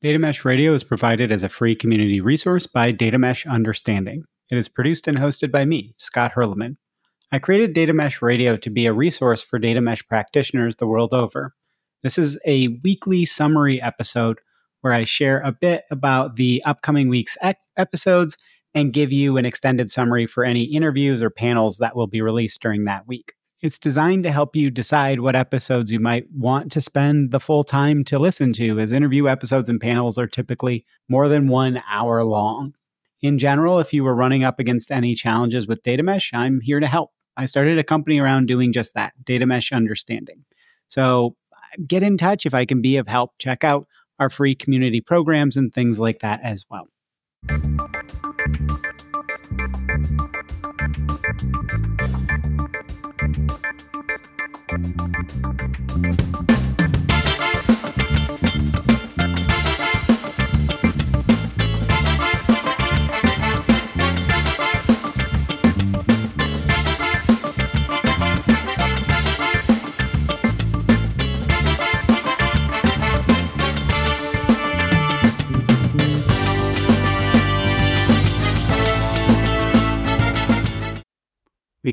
Data Mesh Radio is provided as a free community resource by Data Mesh Understanding. It is produced and hosted by me, Scott Hirleman. I created Data Mesh Radio to be a resource for data mesh practitioners the world over. This is a weekly summary episode where I share a bit about the upcoming week's episodes and give you an extended summary for any interviews or panels that will be released during that week. It's designed to help you decide what episodes you might want to spend the full time to listen to, as interview episodes and panels are typically more than one hour long. In general, if you were running up against any challenges with data mesh, I'm here to help. I started a company around doing just that data mesh understanding. So uh, get in touch if I can be of help. Check out our free community programs and things like that as well.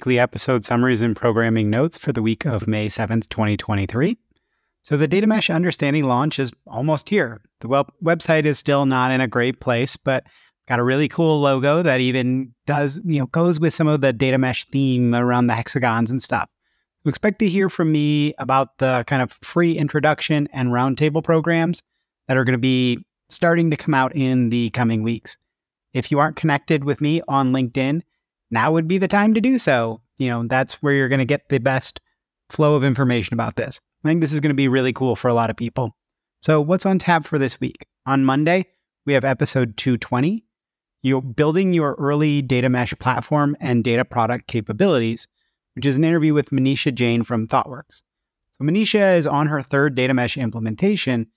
Weekly episode summaries and programming notes for the week of May 7th, 2023. So the Data Mesh Understanding launch is almost here. The web- website is still not in a great place, but got a really cool logo that even does, you know, goes with some of the Data Mesh theme around the hexagons and stuff. So expect to hear from me about the kind of free introduction and roundtable programs that are going to be starting to come out in the coming weeks. If you aren't connected with me on LinkedIn, now would be the time to do so. You know, that's where you're going to get the best flow of information about this. I think this is going to be really cool for a lot of people. So, what's on tap for this week? On Monday, we have episode 220. You're building your early data mesh platform and data product capabilities, which is an interview with Manisha Jain from ThoughtWorks. So, Manisha is on her third data mesh implementation,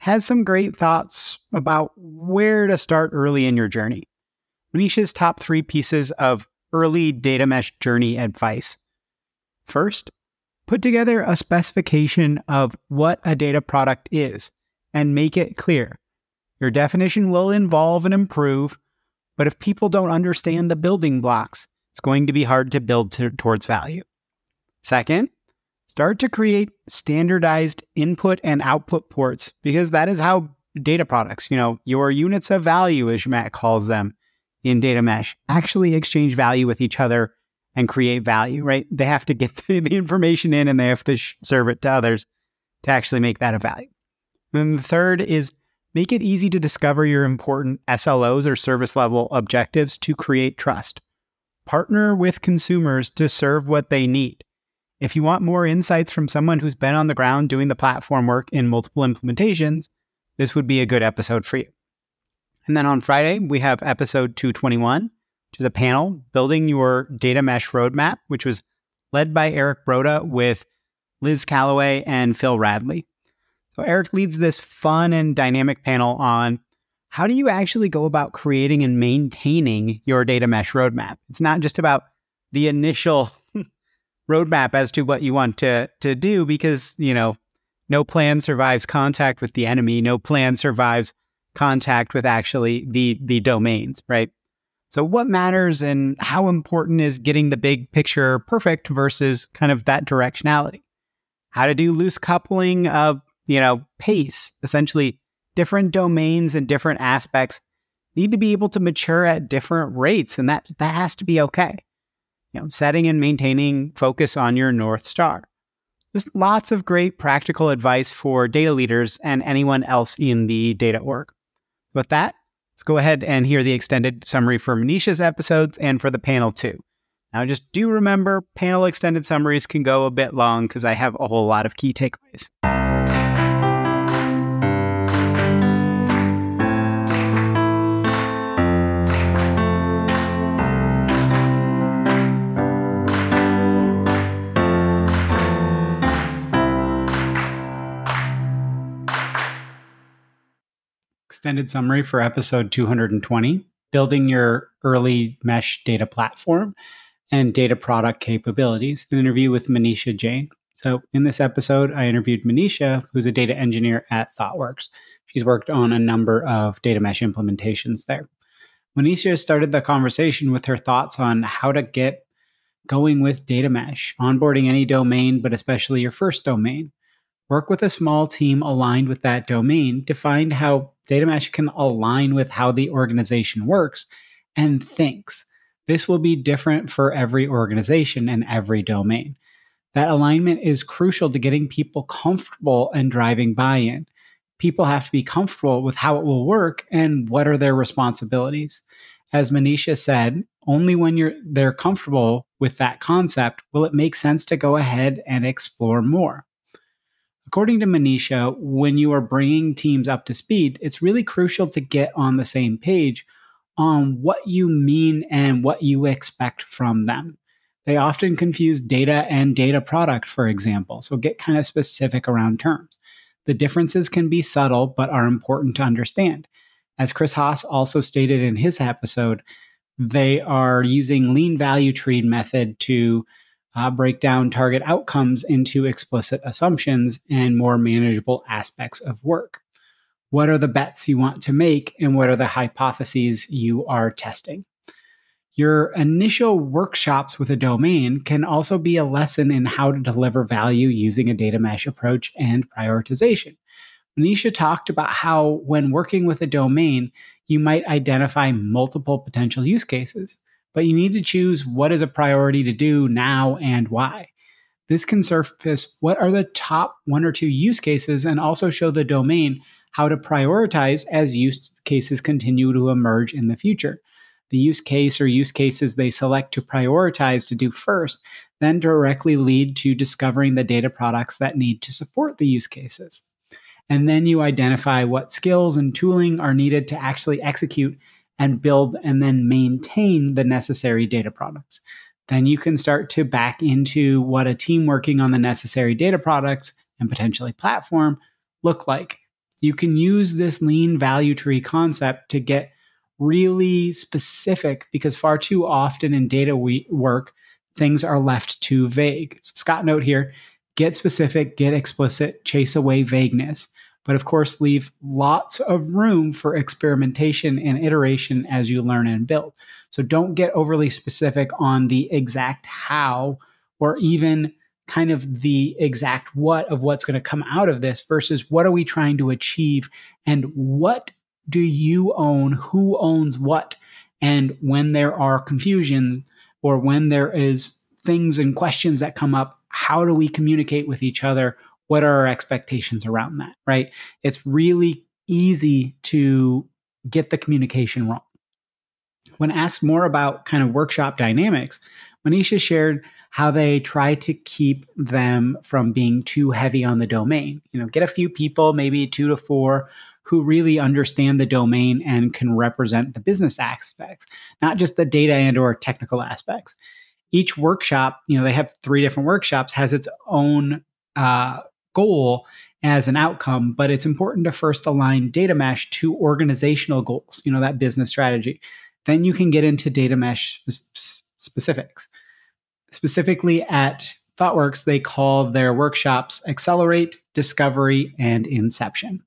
has some great thoughts about where to start early in your journey. Manisha's top three pieces of early data mesh journey advice. First, put together a specification of what a data product is and make it clear. Your definition will involve and improve, but if people don't understand the building blocks, it's going to be hard to build to, towards value. Second, start to create standardized input and output ports because that is how data products, you know, your units of value, as Matt calls them, in data mesh actually exchange value with each other and create value, right? They have to get the, information in and they have to sh- serve it to others to actually make that a value. And the third is make it easy to discover your important SLOs or service level objectives to create trust. Partner with consumers to serve what they need. If you want more insights from someone who's been on the ground doing the platform work in multiple implementations, this would be a good episode for you. And then on Friday, we have episode 221, which is a panel building your data mesh roadmap, which was led by Eric Broda with Liz Calloway and Phil Radley. So Eric leads this fun and dynamic panel on how do you actually go about creating and maintaining your data mesh roadmap? It's not just about the initial roadmap as to what you want to to do because, you know, no plan survives contact with the enemy, no plan survives contact with actually the the domains, right? So what matters and how important is getting the big picture perfect versus kind of that directionality? How to do loose coupling of, you know, pace, essentially different domains and different aspects need to be able to mature at different rates and that that has to be okay. You know, setting and maintaining focus on your north star. There's lots of great practical advice for data leaders and anyone else in the data org. With that, let's go ahead and hear the extended summary for Manisha's episodes and for the panel too. Now, just do remember panel extended summaries can go a bit long because I have a whole lot of key takeaways. Extended summary for episode 220 building your early mesh data platform and data product capabilities, an interview with Manisha Jain. So, in this episode, I interviewed Manisha, who's a data engineer at ThoughtWorks. She's worked on a number of data mesh implementations there. Manisha started the conversation with her thoughts on how to get going with data mesh, onboarding any domain, but especially your first domain. Work with a small team aligned with that domain to find how data mesh can align with how the organization works and thinks. This will be different for every organization and every domain. That alignment is crucial to getting people comfortable and driving buy in. People have to be comfortable with how it will work and what are their responsibilities. As Manisha said, only when you're they're comfortable with that concept will it make sense to go ahead and explore more. According to Manisha, when you are bringing teams up to speed, it's really crucial to get on the same page on what you mean and what you expect from them. They often confuse data and data product, for example, so get kind of specific around terms. The differences can be subtle but are important to understand. As Chris Haas also stated in his episode, they are using lean value tree method to uh, break down target outcomes into explicit assumptions and more manageable aspects of work. What are the bets you want to make, and what are the hypotheses you are testing? Your initial workshops with a domain can also be a lesson in how to deliver value using a data mesh approach and prioritization. Manisha talked about how, when working with a domain, you might identify multiple potential use cases, but you need to choose what is a priority to do now and why. This can surface what are the top one or two use cases and also show the domain how to prioritize as use cases continue to emerge in the future the use case or use cases they select to prioritize to do first then directly lead to discovering the data products that need to support the use cases. And then you identify what skills and tooling are needed to actually execute and build and then maintain the necessary data products. Then you can start to back into what a team working on the necessary data products and potentially platform look like. You can use this lean value tree concept to get really specific because far too often in data we work, things are left too vague. So Scott note here get specific, get explicit, chase away vagueness. But of course, leave lots of room for experimentation and iteration as you learn and build. So don't get overly specific on the exact how or even kind of the exact what of what's going to come out of this versus what are we trying to achieve and what do you own? Who owns what? And when there are confusions or when there is things and questions that come up, how do we communicate with each other? What are our expectations around that? Right? It's really easy to get the communication wrong. When asked more about kind of workshop dynamics, Manisha shared how they try to keep them from being too heavy on the domain. You know, get a few people, maybe two to four, who really understand the domain and can represent the business aspects, not just the data and or technical aspects. Each workshop, you know, they have three different workshops, has its own uh, goal as an outcome, but it's important to first align data mesh to organizational goals, you know, that business strategy. Then you can get into data mesh specifics. Specifically at ThoughtWorks, they call their workshops Accelerate, Discovery, and Inception.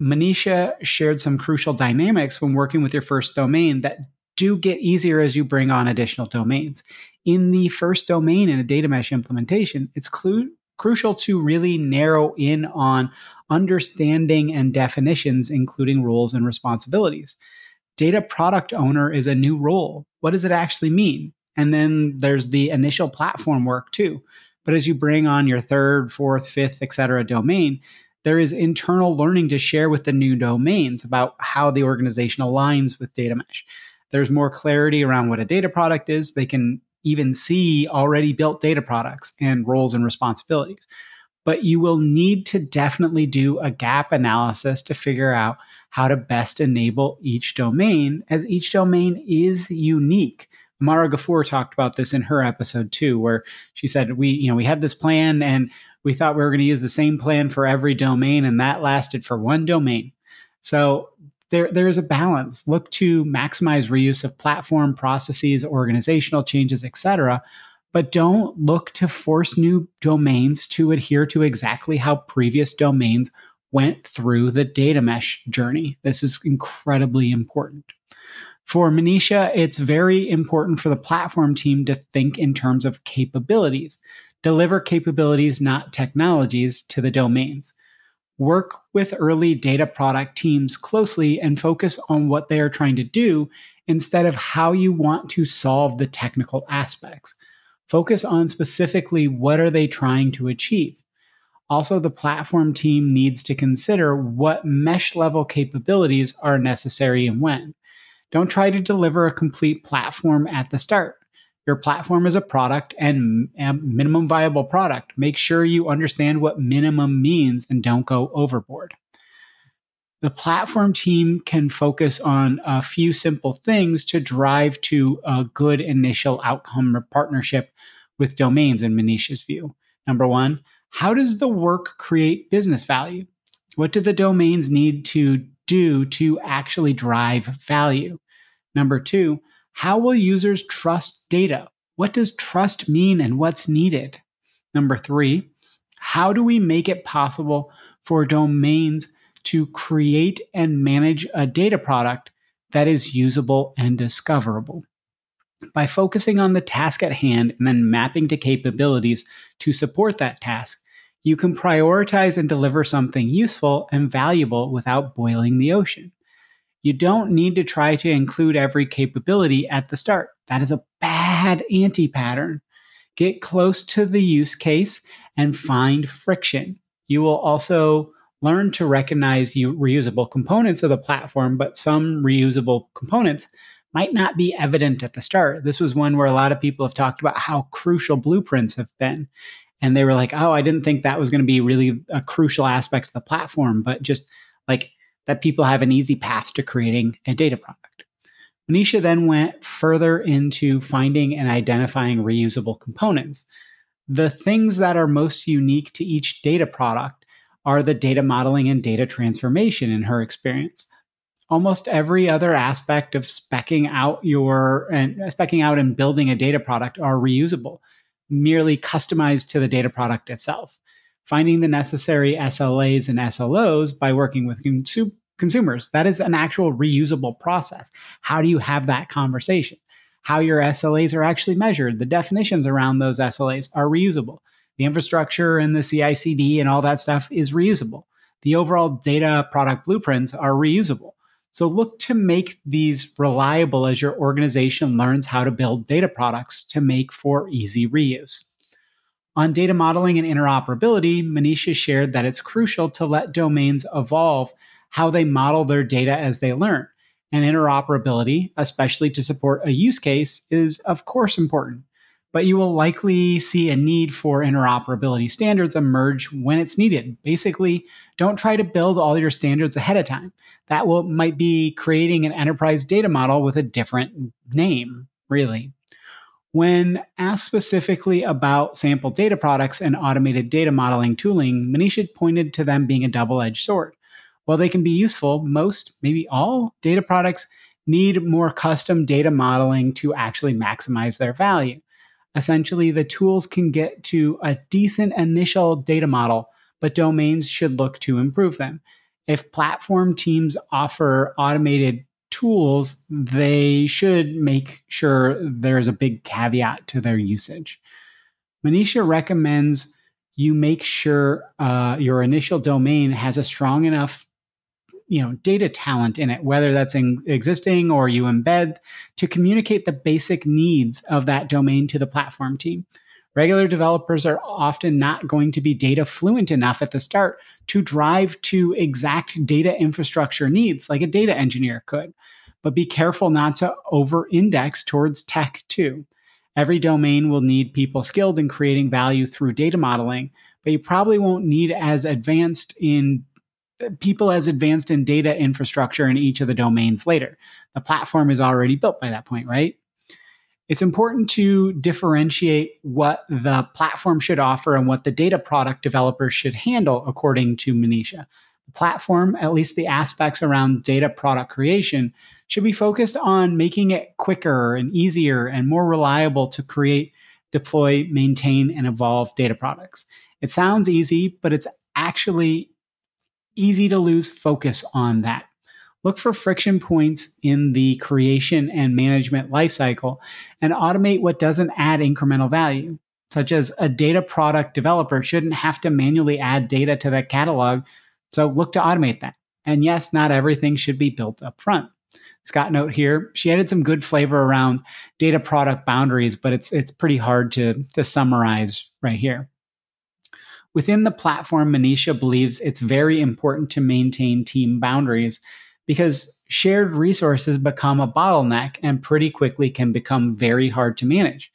Manisha shared some crucial dynamics when working with your first domain that do get easier as you bring on additional domains. In the first domain in a data mesh implementation, it's clu- crucial to really narrow in on understanding and definitions, including roles and responsibilities. Data product owner is a new role. What does it actually mean? And then there's the initial platform work too. But as you bring on your third, fourth, fifth, et cetera domain, there is internal learning to share with the new domains about how the organization aligns with data mesh. There's more clarity around what a data product is. They can even see already built data products and roles and responsibilities. But you will need to definitely do a gap analysis to figure out how to best enable each domain, as each domain is unique. Mara Gafur talked about this in her episode too, where she said we, you know, we had this plan and we thought we were going to use the same plan for every domain, and that lasted for one domain. So there, there is a balance. Look to maximize reuse of platform processes, organizational changes, etc. But don't look to force new domains to adhere to exactly how previous domains went through the data mesh journey. This is incredibly important. For Manisha, it's very important for the platform team to think in terms of capabilities, deliver capabilities, not technologies, to the domains. Work with early data product teams closely and focus on what they are trying to do instead of how you want to solve the technical aspects. Focus on specifically what are they trying to achieve. Also, the platform team needs to consider what mesh level capabilities are necessary and when. Don't try to deliver a complete platform at the start. Your platform is a product and a minimum viable product. Make sure you understand what minimum means and don't go overboard. The platform team can focus on a few simple things to drive to a good initial outcome or partnership with domains in Manisha's view. Number one, how does the work create business value? What do the domains need to do to actually drive value? Number two, how will users trust data? What does trust mean and what's needed? Number three, how do we make it possible for domains to create and manage a data product that is usable and discoverable? By focusing on the task at hand and then mapping to capabilities to support that task, you can prioritize and deliver something useful and valuable without boiling the ocean. You don't need to try to include every capability at the start. That is a bad anti pattern. Get close to the use case and find friction. You will also learn to recognize reusable components of the platform, but some reusable components might not be evident at the start. This was one where a lot of people have talked about how crucial blueprints have been. And they were like, oh, I didn't think that was going to be really a crucial aspect of the platform, but just like that people have an easy path to creating a data product. Manisha then went further into finding and identifying reusable components. The things that are most unique to each data product are the data modeling and data transformation in her experience almost every other aspect of specking out your and specking out and building a data product are reusable, merely customized to the data product itself. Finding the necessary SLAs and SLOs by working with consumers. That is an actual reusable process. How do you have that conversation? How your SLAs are actually measured, the definitions around those SLAs are reusable. The infrastructure and the CI CD and all that stuff is reusable. The overall data product blueprints are reusable so look to make these reliable as your organization learns how to build data products to make for easy reuse. On data modeling and interoperability, Manisha shared that it's crucial to let domains evolve how they model their data as they learn. And interoperability, especially to support a use case, is of course important but you will likely see a need for interoperability standards emerge when it's needed. Basically, don't try to build all your standards ahead of time. That will might be creating an enterprise data model with a different name, really. When asked specifically about sample data products and automated data modeling tooling, Manisha pointed to them being a double edged sword. While they can be useful, most, maybe all, data products need more custom data modeling to actually maximize their value essentially the tools can get to a decent initial data model, but domains should look to improve them. If platform teams offer automated tools, they should make sure there's a big caveat to their usage. Manisha recommends you make sure uh, your initial domain has a strong enough you know data talent in it whether that's in existing or you embed to communicate the basic needs of that domain to the platform team. Regular developers are often not going to be data fluent enough at the start to drive to exact data infrastructure needs like a data engineer could. But be careful not to over index towards tech too. Every domain will need people skilled in creating value through data modeling but you probably won't need as advanced in people as advanced in data infrastructure in each of the domains later. The platform is already built by that point, right? It's important to differentiate what the platform should offer and what the data product developers should handle, according to Manisha. The platform, at least the aspects around data product creation, should be focused on making it quicker and easier and more reliable to create, deploy, maintain, and evolve data products. It sounds easy, but it's actually easy to lose focus on that. Look for friction points in the creation and management lifecycle and automate what doesn't add incremental value, such as a data product developer shouldn't have to manually add data to that catalog. So look to automate that. And yes, not everything should be built up front. Scott note here, she added some good flavor around data product boundaries, but it's it's pretty hard to, to summarize right here. Within the platform, Manisha believes it's very important to maintain team boundaries because shared resources become a bottleneck and pretty quickly can become very hard to manage.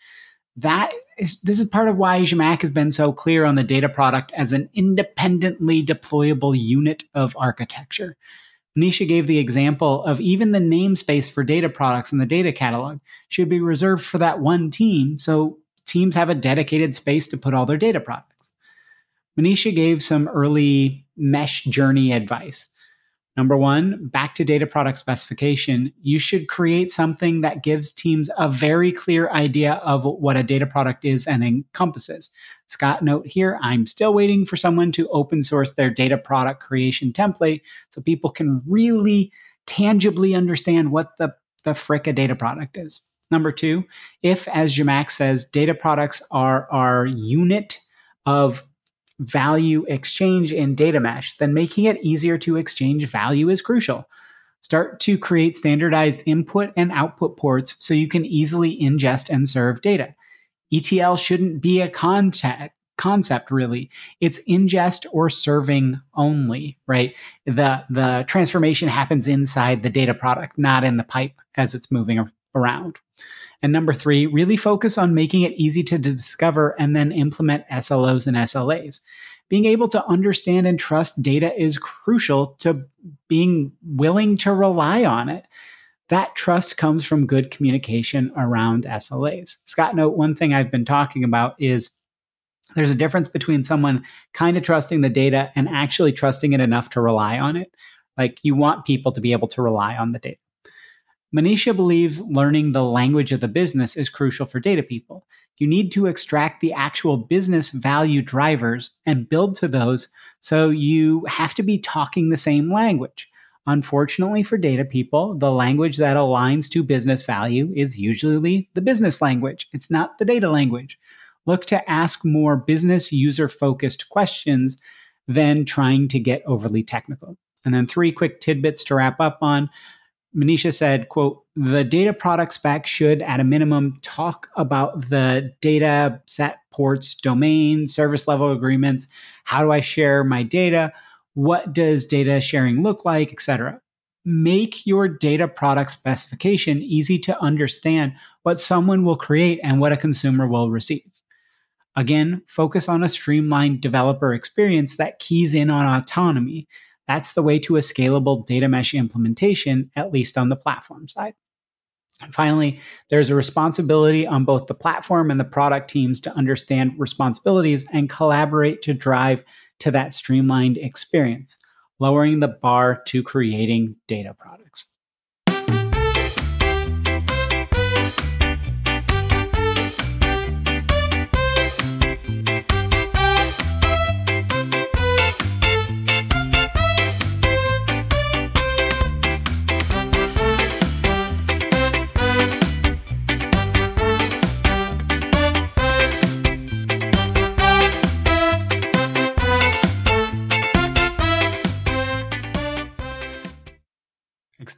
That is this is part of why Zhamak has been so clear on the data product as an independently deployable unit of architecture. Nisha gave the example of even the namespace for data products in the data catalog should be reserved for that one team, so teams have a dedicated space to put all their data products. Manisha gave some early mesh journey advice. Number one, back to data product specification, you should create something that gives teams a very clear idea of what a data product is and encompasses. Scott, note here, I'm still waiting for someone to open source their data product creation template so people can really tangibly understand what the, the frick a data product is. Number two, if, as Zhamak says, data products are our unit of value exchange in data mesh, then making it easier to exchange value is crucial. Start to create standardized input and output ports so you can easily ingest and serve data. ETL shouldn't be a contact concept really it's ingest or serving only right the the transformation happens inside the data product not in the pipe as it's moving around and number three, really focus on making it easy to discover and then implement SLOs and SLAs. Being able to understand and trust data is crucial to being willing to rely on it. That trust comes from good communication around SLAs. Scott, note one thing I've been talking about is there's a difference between someone kind of trusting the data and actually trusting it enough to rely on it. Like you want people to be able to rely on the data. Manisha believes learning the language of the business is crucial for data people. You need to extract the actual business value drivers and build to those so you have to be talking the same language. Unfortunately for data people, the language that aligns to business value is usually the business language. It's not the data language. Look to ask more business user focused questions than trying to get overly technical. And then three quick tidbits to wrap up on. Manisha said, quote, the data product spec should at a minimum talk about the data set ports, domain, service level agreements. How do I share my data? What does data sharing look like, etc. Make your data product specification easy to understand what someone will create and what a consumer will receive. Again, focus on a streamlined developer experience that keys in on autonomy that's the way to a scalable data mesh implementation, at least on the platform side. And finally, there's a responsibility on both the platform and the product teams to understand responsibilities and collaborate to drive to that streamlined experience, lowering the bar to creating data products.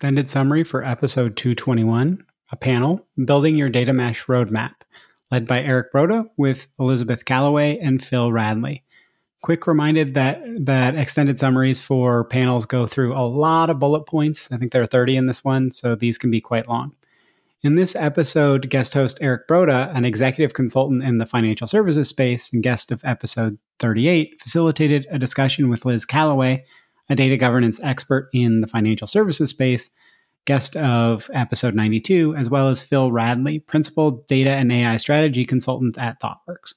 Extended summary for episode 221, a panel, Building Your Data Mesh Roadmap, led by Eric Broda with Elizabeth Callaway and Phil Radley. Quick reminder that that extended summaries for panels go through a lot of bullet points. I think there are 30 in this one, so these can be quite long. In this episode, guest host Eric Broda, an executive consultant in the financial services space and guest of episode 38, facilitated a discussion with Liz Callaway a data governance expert in the financial services space, guest of episode 92, as well as Phil Radley, principal data and AI strategy consultant at ThoughtWorks.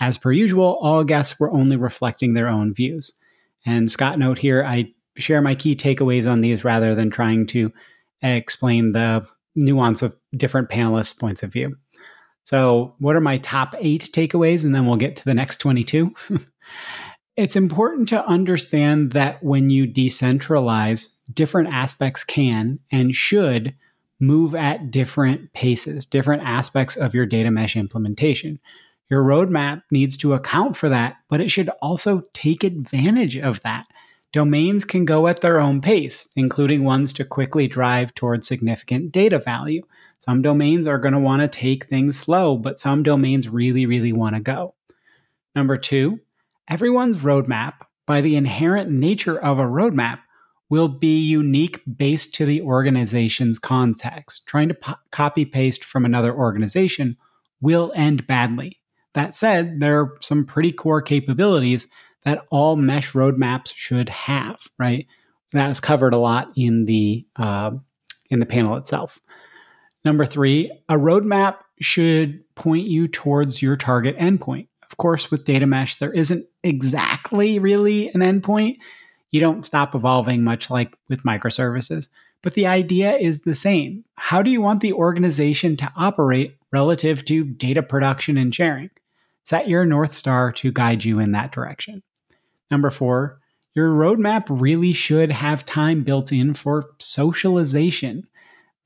As per usual, all guests were only reflecting their own views. And Scott, note here, I share my key takeaways on these rather than trying to explain the nuance of different panelists' points of view. So, what are my top eight takeaways? And then we'll get to the next 22. It's important to understand that when you decentralize, different aspects can and should move at different paces, different aspects of your data mesh implementation. Your roadmap needs to account for that, but it should also take advantage of that. Domains can go at their own pace, including ones to quickly drive towards significant data value. Some domains are going to want to take things slow, but some domains really, really want to go. Number two, everyone's roadmap, by the inherent nature of a roadmap, will be unique based to the organization's context. Trying to po- copy paste from another organization will end badly. That said, there are some pretty core capabilities that all mesh roadmaps should have, right? That was covered a lot in the uh, in the panel itself. Number three, a roadmap should point you towards your target endpoint. Of course, with data mesh, there isn't exactly really an endpoint. You don't stop evolving much like with microservices, but the idea is the same. How do you want the organization to operate relative to data production and sharing? Set your North Star to guide you in that direction. Number four, your roadmap really should have time built in for socialization,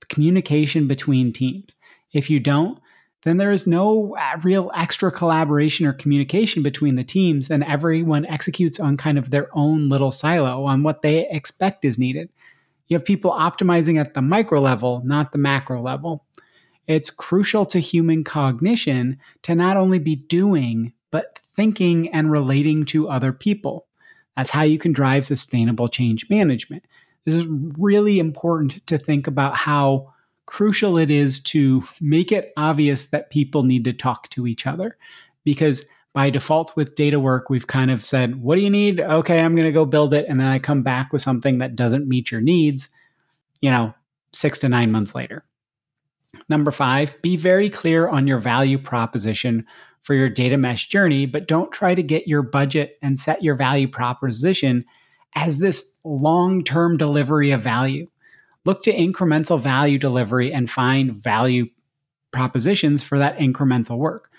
communication between teams. If you don't, then there is no uh, real extra collaboration or communication between the teams, and everyone executes on kind of their own little silo on what they expect is needed. You have people optimizing at the micro level, not the macro level it's crucial to human cognition to not only be doing, but thinking and relating to other people. That's how you can drive sustainable change management. This is really important to think about how crucial it is to make it obvious that people need to talk to each other. Because by default, with data work, we've kind of said, What do you need? Okay, I'm going to go build it. And then I come back with something that doesn't meet your needs, you know, six to nine months later. Number five, be very clear on your value proposition for your data mesh journey, but don't try to get your budget and set your value proposition as this long term delivery of value. Look to incremental value delivery and find value propositions for that incremental work.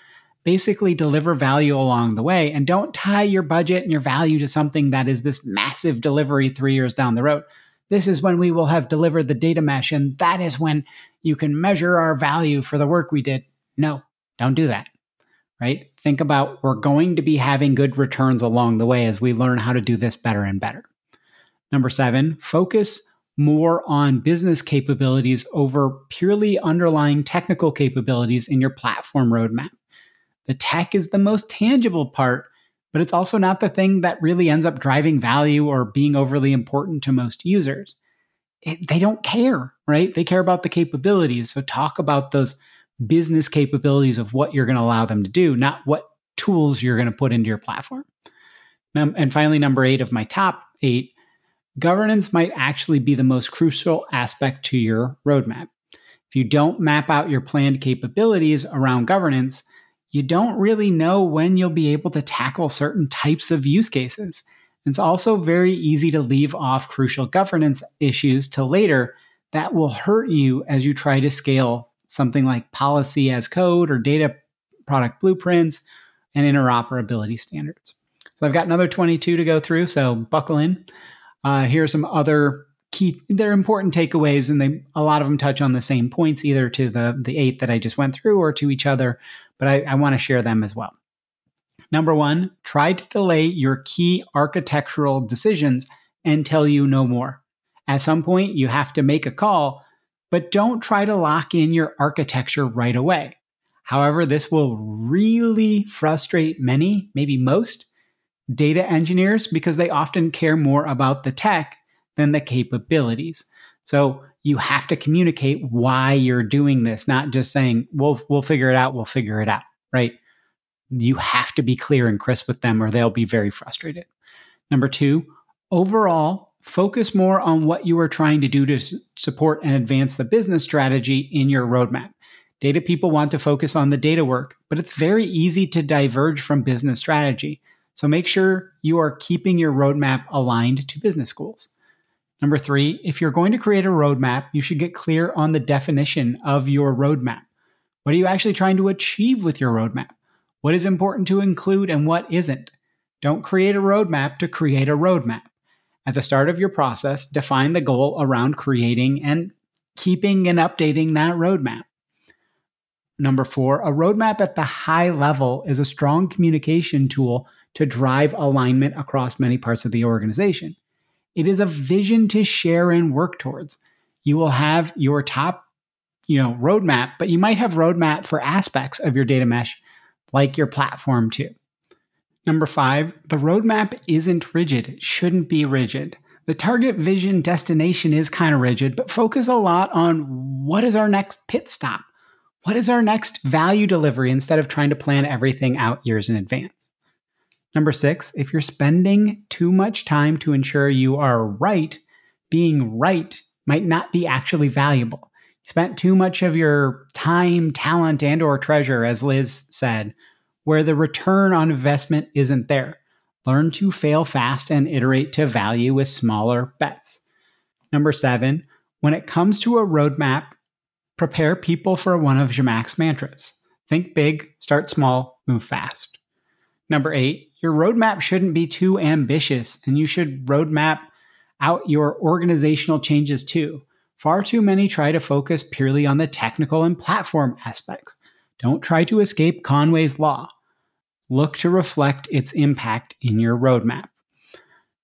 Basically, deliver value along the way and don't tie your budget and your value to something that is this massive delivery three years down the road. This is when we will have delivered the data mesh, and that is when you can measure our value for the work we did. No, don't do that. Right? Think about we're going to be having good returns along the way as we learn how to do this better and better. Number seven, focus more on business capabilities over purely underlying technical capabilities in your platform roadmap. The tech is the most tangible part, but it's also not the thing that really ends up driving value or being overly important to most users it, they don't care, right? They care about the capabilities. So talk about those business capabilities of what you're going to allow them to do, not what tools you're going to put into your platform. and finally, number eight of my top eight, governance might actually be the most crucial aspect to your roadmap. If you don't map out your planned capabilities around governance, you don't really know when you'll be able to tackle certain types of use cases. It's also very easy to leave off crucial governance issues till later that will hurt you as you try to scale something like policy as code or data product blueprints and interoperability standards. So I've got another 22 to go through, so buckle in. Uh, here are some other key, they're important takeaways, and they a lot of them touch on the same points, either to the the eight that I just went through or to each other, but I, I want to share them as well. Number one, try to delay your key architectural decisions until you know more. At some point, you have to make a call, but don't try to lock in your architecture right away. However, this will really frustrate many, maybe most, data engineers because they often care more about the tech than the capabilities. So you have to communicate why you're doing this, not just saying, we'll, we'll figure it out, we'll figure it out, right? you have to be clear and crisp with them or they'll be very frustrated. Number two, overall, focus more on what you are trying to do to support and advance the business strategy in your roadmap. Data people want to focus on the data work, but it's very easy to diverge from business strategy. So make sure you are keeping your roadmap aligned to business goals. Number three, if you're going to create a roadmap, you should get clear on the definition of your roadmap. What are you actually trying to achieve with your roadmap? what is important to include and what isn't. Don't create a roadmap to create a roadmap. At the start of your process, define the goal around creating and keeping and updating that roadmap. Number four, a roadmap at the high level is a strong communication tool to drive alignment across many parts of the organization. It is a vision to share and work towards. You will have your top, you know, roadmap, but you might have roadmap for aspects of your data mesh, like your platform too. Number five, the roadmap isn't rigid, shouldn't be rigid. The target vision destination is kind of rigid, but focus a lot on what is our next pit stop? What is our next value delivery instead of trying to plan everything out years in advance? Number six, if you're spending too much time to ensure you are right, being right might not be actually valuable. You spent too much of your time, talent, and or treasure, as Liz said, where the return on investment isn't there. Learn to fail fast and iterate to value with smaller bets. Number seven, when it comes to a roadmap, prepare people for one of Zhamak's mantras. Think big, start small, move fast. Number eight, your roadmap shouldn't be too ambitious and you should roadmap out your organizational changes too. Far too many try to focus purely on the technical and platform aspects. Don't try to escape Conway's Law. Look to reflect its impact in your roadmap.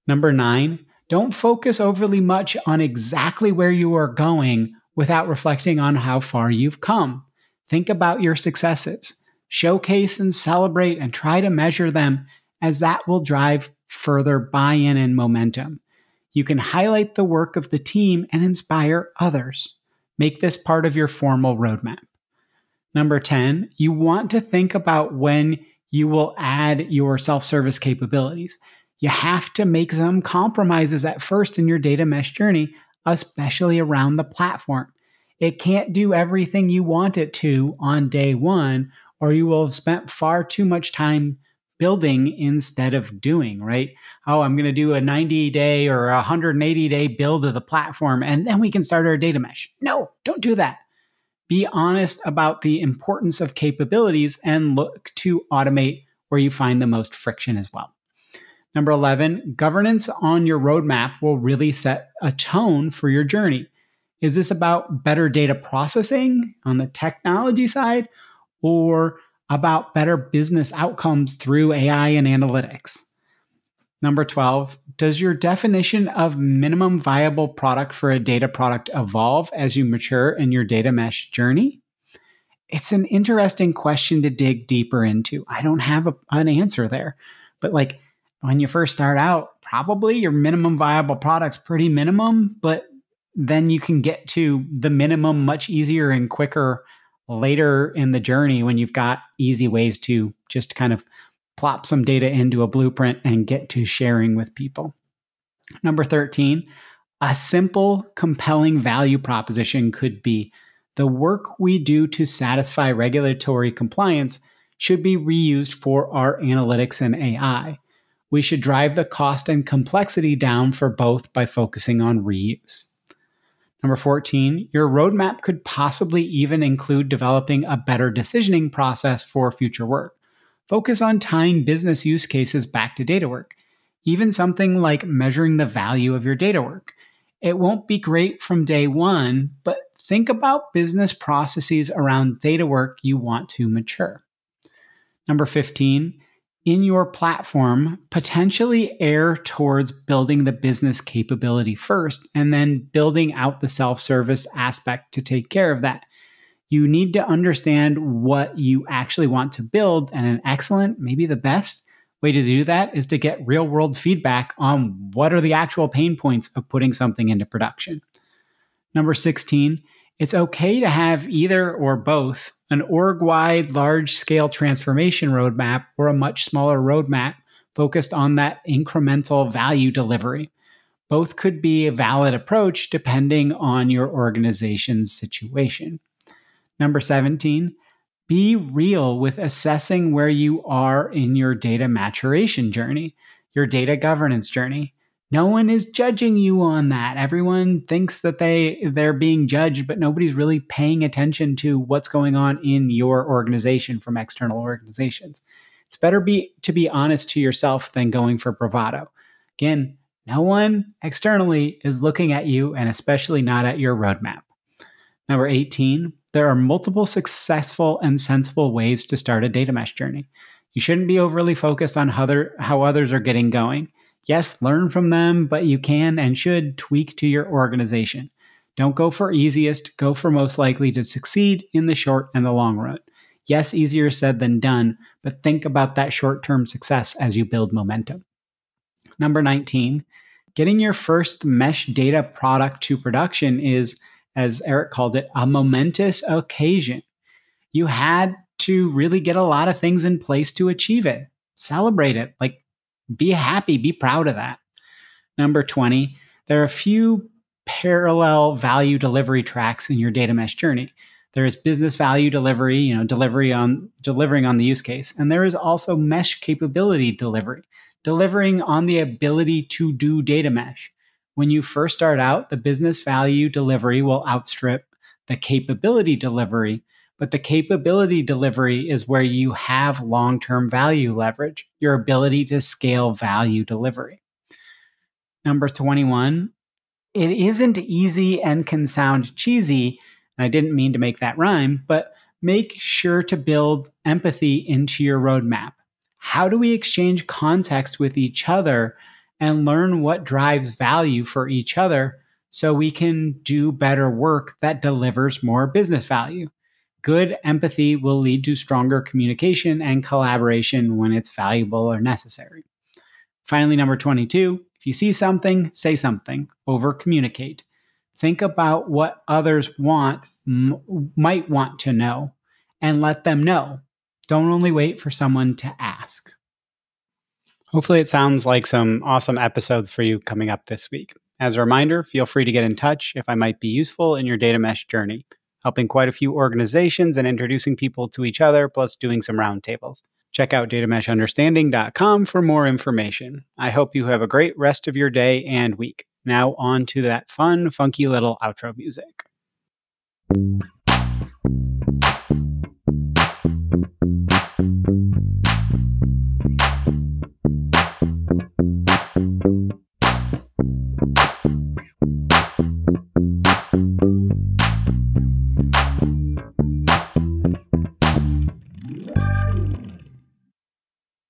Number nine, don't focus overly much on exactly where you are going without reflecting on how far you've come. Think about your successes, showcase and celebrate, and try to measure them, as that will drive further buy in and momentum. You can highlight the work of the team and inspire others. Make this part of your formal roadmap. Number 10, you want to think about when you will add your self service capabilities. You have to make some compromises at first in your data mesh journey, especially around the platform. It can't do everything you want it to on day one, or you will have spent far too much time building instead of doing, right? Oh, I'm going to do a 90 day or a 180 day build of the platform, and then we can start our data mesh. No, don't do that be honest about the importance of capabilities and look to automate where you find the most friction as well. Number 11, governance on your roadmap will really set a tone for your journey. Is this about better data processing on the technology side or about better business outcomes through AI and analytics? Number 12, does your definition of minimum viable product for a data product evolve as you mature in your data mesh journey? It's an interesting question to dig deeper into. I don't have a, an answer there. But like when you first start out, probably your minimum viable product's pretty minimum, but then you can get to the minimum much easier and quicker later in the journey when you've got easy ways to just kind of plop some data into a blueprint and get to sharing with people. Number 13, a simple, compelling value proposition could be the work we do to satisfy regulatory compliance should be reused for our analytics and AI. We should drive the cost and complexity down for both by focusing on reuse. Number 14, your roadmap could possibly even include developing a better decisioning process for future work. Focus on tying business use cases back to data work, even something like measuring the value of your data work. It won't be great from day one, but think about business processes around data work you want to mature. Number 15, in your platform, potentially err towards building the business capability first and then building out the self service aspect to take care of that you need to understand what you actually want to build. And an excellent, maybe the best way to do that is to get real world feedback on what are the actual pain points of putting something into production. Number 16, it's okay to have either or both an org wide large scale transformation roadmap or a much smaller roadmap focused on that incremental value delivery. Both could be a valid approach depending on your organization's situation. Number 17, be real with assessing where you are in your data maturation journey, your data governance journey. No one is judging you on that. Everyone thinks that they they're being judged, but nobody's really paying attention to what's going on in your organization from external organizations. It's better be to be honest to yourself than going for bravado. Again, no one externally is looking at you and especially not at your roadmap. Number 18, there are multiple successful and sensible ways to start a data mesh journey. You shouldn't be overly focused on how, other, how others are getting going. Yes, learn from them, but you can and should tweak to your organization. Don't go for easiest, go for most likely to succeed in the short and the long run. Yes, easier said than done, but think about that short term success as you build momentum. Number 19, getting your first mesh data product to production is, as Eric called it, a momentous occasion. You had to really get a lot of things in place to achieve it. Celebrate it. Like, be happy, be proud of that. Number 20, there are a few parallel value delivery tracks in your data mesh journey. There is business value delivery, you know, delivery on delivering on the use case, and there is also mesh capability delivery, delivering on the ability to do data mesh. When you first start out, the business value delivery will outstrip the capability delivery, but the capability delivery is where you have long term value leverage, your ability to scale value delivery. Number 21, it isn't easy and can sound cheesy. And I didn't mean to make that rhyme, but make sure to build empathy into your roadmap. How do we exchange context with each other and learn what drives value for each other so we can do better work that delivers more business value? Good empathy will lead to stronger communication and collaboration when it's valuable or necessary. Finally, number 22 if you see something, say something, over communicate. Think about what others want, m- might want to know, and let them know. Don't only wait for someone to ask. Hopefully, it sounds like some awesome episodes for you coming up this week. As a reminder, feel free to get in touch if I might be useful in your data mesh journey, helping quite a few organizations and introducing people to each other, plus doing some roundtables. Check out datameshunderstanding.com for more information. I hope you have a great rest of your day and week. Now, on to that fun, funky little outro music.